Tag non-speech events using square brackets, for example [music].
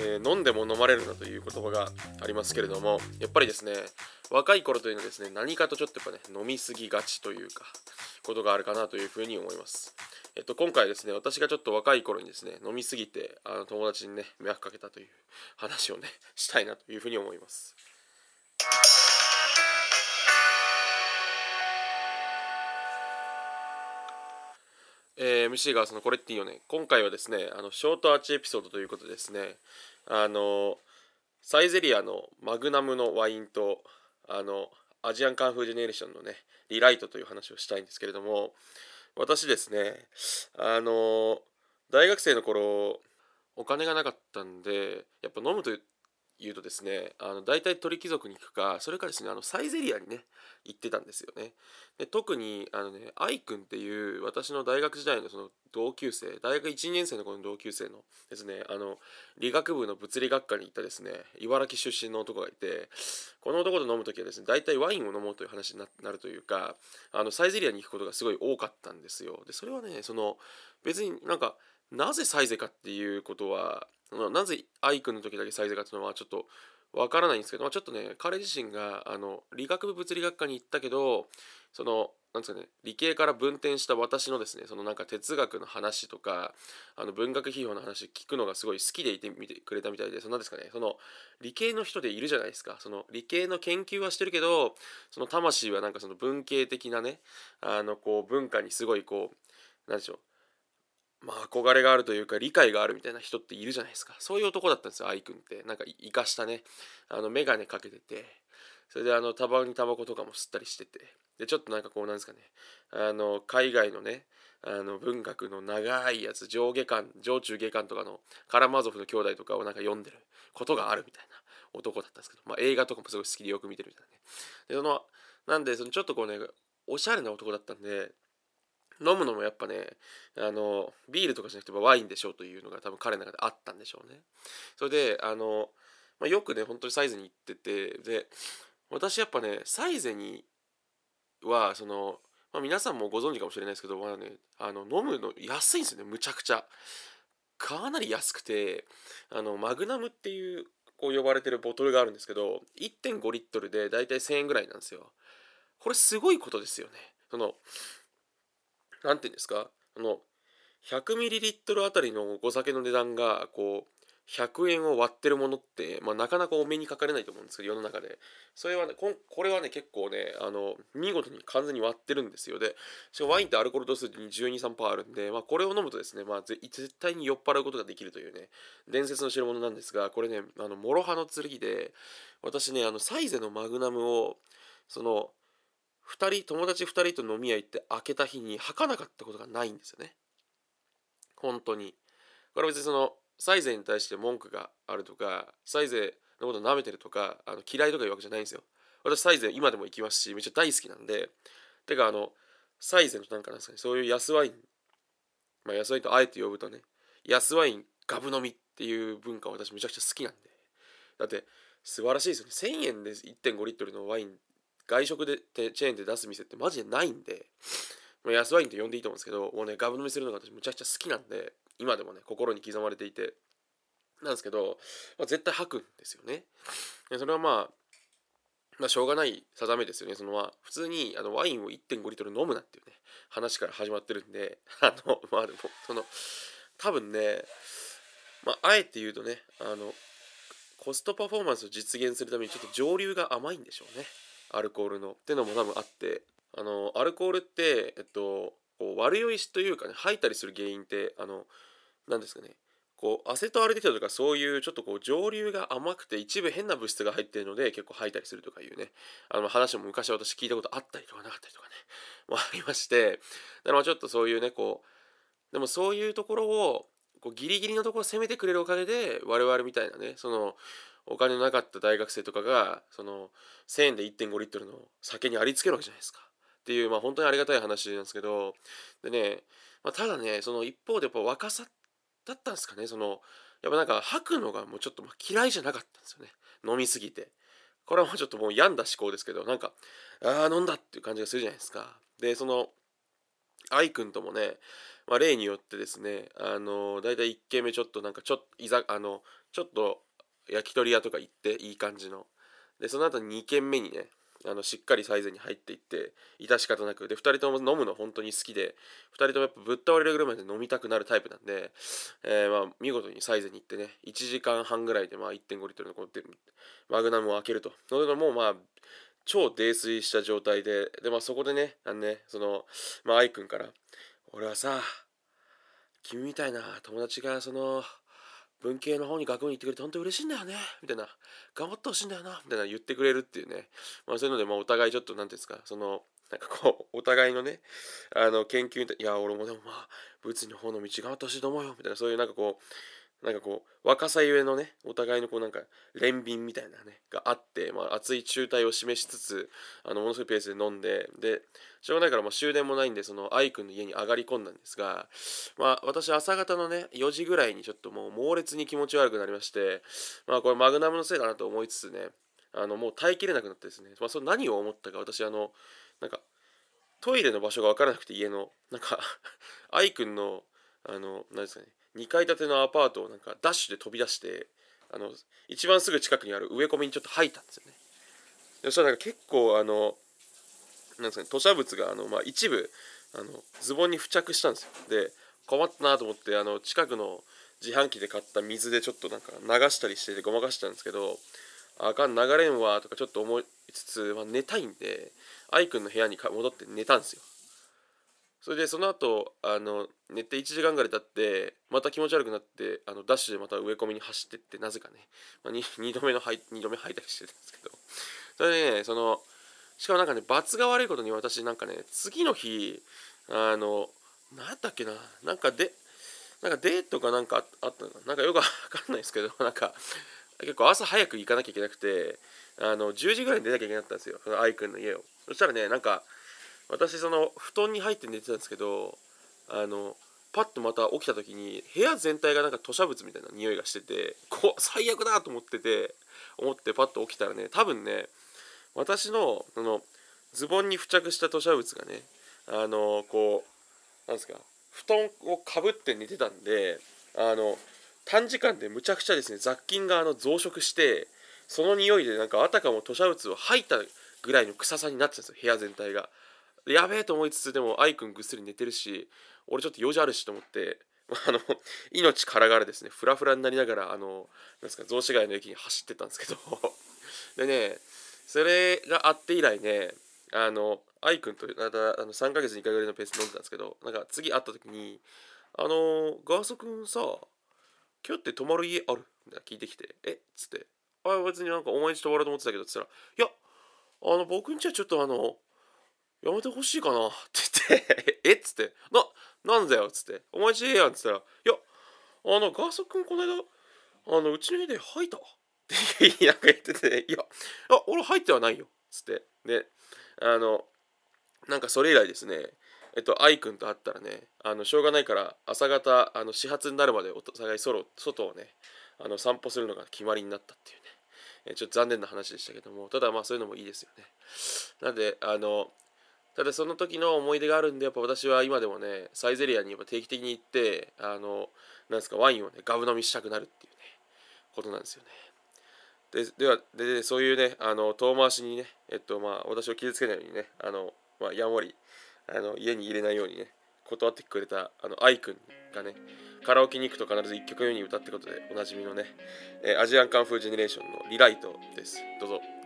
えー、飲んでも飲まれるなという言葉がありますけれどもやっぱりですね若い頃というのはですね何かとちょっとやっぱね飲みすぎがちというかことがあるかなというふうに思います。えっと今回ですね私がちょっと若い頃にですね飲みすぎてあの友達にね迷惑かけたという話をねしたいなというふうに思います。えー、MC がそのこれっていいよね今回はですねあのショートアーチエピソードということでですねあのサイゼリアのマグナムのワインとあのアジアンカンフージェネレーションのねリライトという話をしたいんですけれども私ですねあの大学生の頃お金がなかったんでやっぱ飲むというとですねあの大体鳥貴族に行くかそれからですねあのサイゼリアにね行ってたんですよね。で特にあのね愛くんっていう私の大学時代のその同級生大学1年生の頃の同級生のですねあの理学部の物理学科に行ったですね茨城出身の男がいてこの男と飲む時はですね大体ワインを飲もうという話になるというかあのサイゼリアに行くことがすごい多かったんですよ。でそれはねその別になんかなぜサイゼかっていうことはなぜ愛くんの時だけサイゼかっていうのはちょっとわからないんですけど、まあ、ちょっとね彼自身があの理学部物理学科に行ったけどそのなんですかね理系から分転した私のですねそのなんか哲学の話とかあの文学批評の話聞くのがすごい好きでいてみてくれたみたいでそんなですかねその理系の人でいるじゃないですか。その理系の研究はしてるけどその魂はなんかその文系的なねあのこう文化にすごいこうなんでしょうまあ憧れがあるというか理解があるみたいな人っているじゃないですか。そういう男だったんですよ愛くんって。なんか生かしたね。あの眼鏡かけてて。それであのタバにタバコとかも吸ったりしてて。でちょっとなんかこうなんですかね。あの海外のねあの文学の長いやつ上下巻上中下巻とかのカラマゾフの兄弟とかをなんか読んでることがあるみたいな男だったんですけど、まあ、映画とかもすごい好きでよく見てるみたいなね。でそのなんでそのちょっとこうねおしゃれな男だったんで飲むのもやっぱねあのビールとかじゃなくてワインでしょうというのが多分彼の中であったんでしょうね。それであの、まあ、よくね本当にサイズに行っててで私やっぱねサイゼにはその、まあ、皆さんもご存知かもしれないですけど、まあね、あの飲むの安いんですよねむちゃくちゃ。かなり安くてあのマグナムっていうこう呼ばれてるボトルがあるんですけど1.5リットルでだいたい1000円ぐらいなんですよ。これすごいことですよね。その何て言うんですか？あの 100ml あたりのお酒の値段がこう100円を割ってるものって、まあ、なかなかお目にかかれないと思うんですけど世の中で。それはねここれはね結構ねあの見事に完全に割ってるんですよ。でしかもワインってアルコール度数に123%あるんで、まあ、これを飲むとですね、まあ、絶対に酔っ払うことができるというね伝説の代物なんですがこれねあの諸刃の剣で私ねあのサイゼのマグナムをその2人友達2人と飲み屋行って開けた日に吐かなかったことがないんですよね。本当に。これ別にそのサイゼに対して文句があるとかサイゼのこと舐めてるとかあの嫌いとかいうわけじゃないんですよ。私サイゼ今でも行きますしめっちゃ大好きなんで。てかあのサイゼのなんかなんですかねそういう安ワイン。まあ安ワインとあえて呼ぶとね安ワインガブ飲みっていう文化は私めちゃくちゃ好きなんで。だって素晴らしいですよね。1000円で1.5リットルのワイン外食でチェーンで出す店ってマジでないんで、まあ、安ワインって呼んでいいと思うんですけどもうねガブ飲みするのが私むちゃくちゃ好きなんで今でもね心に刻まれていてなんですけど、まあ、絶対吐くんですよね。でそれはまあまあしょうがない定めですよね。そのまあ普通にあのワインを1.5リットル飲むなっていうね話から始まってるんで [laughs] あのまあでもその多分ねまああえて言うとねあのコストパフォーマンスを実現するためにちょっと上流が甘いんでしょうね。アルコールのってのも多分あってあのアルコールってえっとこう悪酔いしというかね吐いたりする原因ってあの何ですかねこうアセトアルデヒドとかそういうちょっとこう上流が甘くて一部変な物質が入ってるので結構吐いたりするとかいうねあの話も昔私聞いたことあったりとかなかったりとかね [laughs] もありましてだからちょっとそういうねこうでもそういうところをこうギリギリのところを攻めてくれるおかげで我々みたいなねそのお金のなかった大学生とかがその1000円で1.5リットルの酒にありつけるわけじゃないですか。っていうまあ本当にありがたい話なんですけどでね、まあ、ただねその一方でやっぱ若さだったんですかね。そのやっぱなんか吐くのがもうちょっと嫌いじゃなかったんですよね。飲みすぎて。これはもうちょっともう病んだ思考ですけどなんかああ飲んだっていう感じがするじゃないですか。でその愛くんともね、まあ、例によってですねあの大体1軒目ちょっとなんかちょっといざあのちょっと焼き鳥屋とか行っていい感じの。でその後2軒目にねあのしっかりサイズに入っていって致し方なく。で2人とも飲むの本当に好きで2人ともやっぱぶっ倒れるぐらいまで飲みたくなるタイプなんで、えー、まあ見事にサイズに行ってね1時間半ぐらいでまあ1.5リットルのこのマグナムを開けると。それがもうまあ超泥酔した状態でで、まあ、そこでねあのねそのまあ愛くんから「俺はさ君みたいな友達がその文系の方に学部に行ってくれて本当に嬉しいんだよね。みたいな。頑張ってほしいんだよな。みたいな言ってくれるっていうね、まあ、そういうので、まあ、お互いちょっと何ていうんですか。そのなんかこう [laughs] お互いのねあの研究にいや俺もでもまあ物理の方の道頑張ってほしいと思うよ。みたいなそういうなんかこうなんかこう若さゆえのねお互いのこうなんか連便みたいなねがあって、まあ、熱い中退を示しつつあのものすごいペースで飲んででしょうがないからもう終電もないんでその愛くんの家に上がり込んだんですがまあ私朝方のね4時ぐらいにちょっともう猛烈に気持ち悪くなりましてまあこれマグナムのせいかなと思いつつねあのもう耐えきれなくなってですね、まあ、その何を思ったか私あのなんかトイレの場所が分からなくて家の。なんか愛くんのあの何ですかね2階建てのアパートをなんかダッシュで飛び出してあの一番すぐ近くにある植え込みにちょっと入ったんですよね。そしたらなんか結構あのなんですかね吐砂物があの、まあ、一部あのズボンに付着したんですよ。で困ったなと思ってあの近くの自販機で買った水でちょっとなんか流したりしててごまかしたんですけどあかん流れんわとかちょっと思いつつ、まあ、寝たいんで愛くんの部屋に戻って寝たんですよ。それでその後あの寝て1時間ぐらい経ってまた気持ち悪くなってあのダッシュでまた植え込みに走ってってなぜかね、まあ、2, 2, 度目の2度目吐いたりしてたんですけど。それでねそのしかもなんかね罰が悪いことに私なんかね次の日あの何だっけななんかでなんかデートかなんかあったのかな。んかよくわかんないですけど [laughs] なんか結構朝早く行かなきゃいけなくてあの10時ぐらいに出なきゃいけなかったんですよ。その愛くんの家を。そしたらねなんか私その布団に入って寝てたんですけどあのパッとまた起きた時に部屋全体がなんか吐砂物みたいな匂いがしててこ最悪だと思ってて思ってパッと起きたらね多分ね私のそのズボンに付着した吐砂物がねあのこうなんですか布団をかぶって寝てたんであの短時間でむちゃくちゃですね雑菌があの増殖してその匂いでなんかあたかも吐砂物を吐いたぐらいの臭さになってたんですよ部屋全体が。やべえと思いつつでも愛くんぐっすり寝てるし俺ちょっと用事あるしと思って [laughs] あの命からがらですねフラフラになりながらあのなんですか雑司ヶ谷の駅に走ってたんですけど [laughs] でねそれがあって以来ねあの愛くんとまたあの3ヶ月に1回ぐらいのペース飲んでたんですけどなんか次会った時に「あのガーソくんさ今日って泊まる家ある?」みたいな聞いてきて「え？っ?」つって「あ別になんかお前んち泊まると思ってたけど」っつったら「いやあの僕んちはちょっとあのやめてほしいかな。[laughs] って言ってえっつって、な、なんだよ。っつって、お前ちええやん。っつったら、いや、あの、ガーソくんこの間、あの、うちの家で吐いた。って [laughs] なんか言ってて、いや、あ、俺吐いてはないよ。っつって、で、あの、なんかそれ以来ですね、えっと、愛くんと会ったらね、あの、しょうがないから、朝方、あの、始発になるまでお互いソロ外をね、あの、散歩するのが決まりになったっていうね、えちょっと残念な話でしたけども、ただまあそういうのもいいですよね。なんで、あの、ただその時の思い出があるんでやっぱ私は今でもねサイゼリアにやっぱ定期的に行ってあのなんですかワインをねガブ飲みしたくなるっていうねことなんですよね。でではでそういうねあの遠回しにねえっとまあ私を傷つけないようにねあのまあやんわりあの家に入れないようにね断ってくれたあの愛くんがねカラオケに行くと必ず1曲目に歌ってことでおなじみのね、えアジアンカンフージェネレーションのリライトです。どうぞ。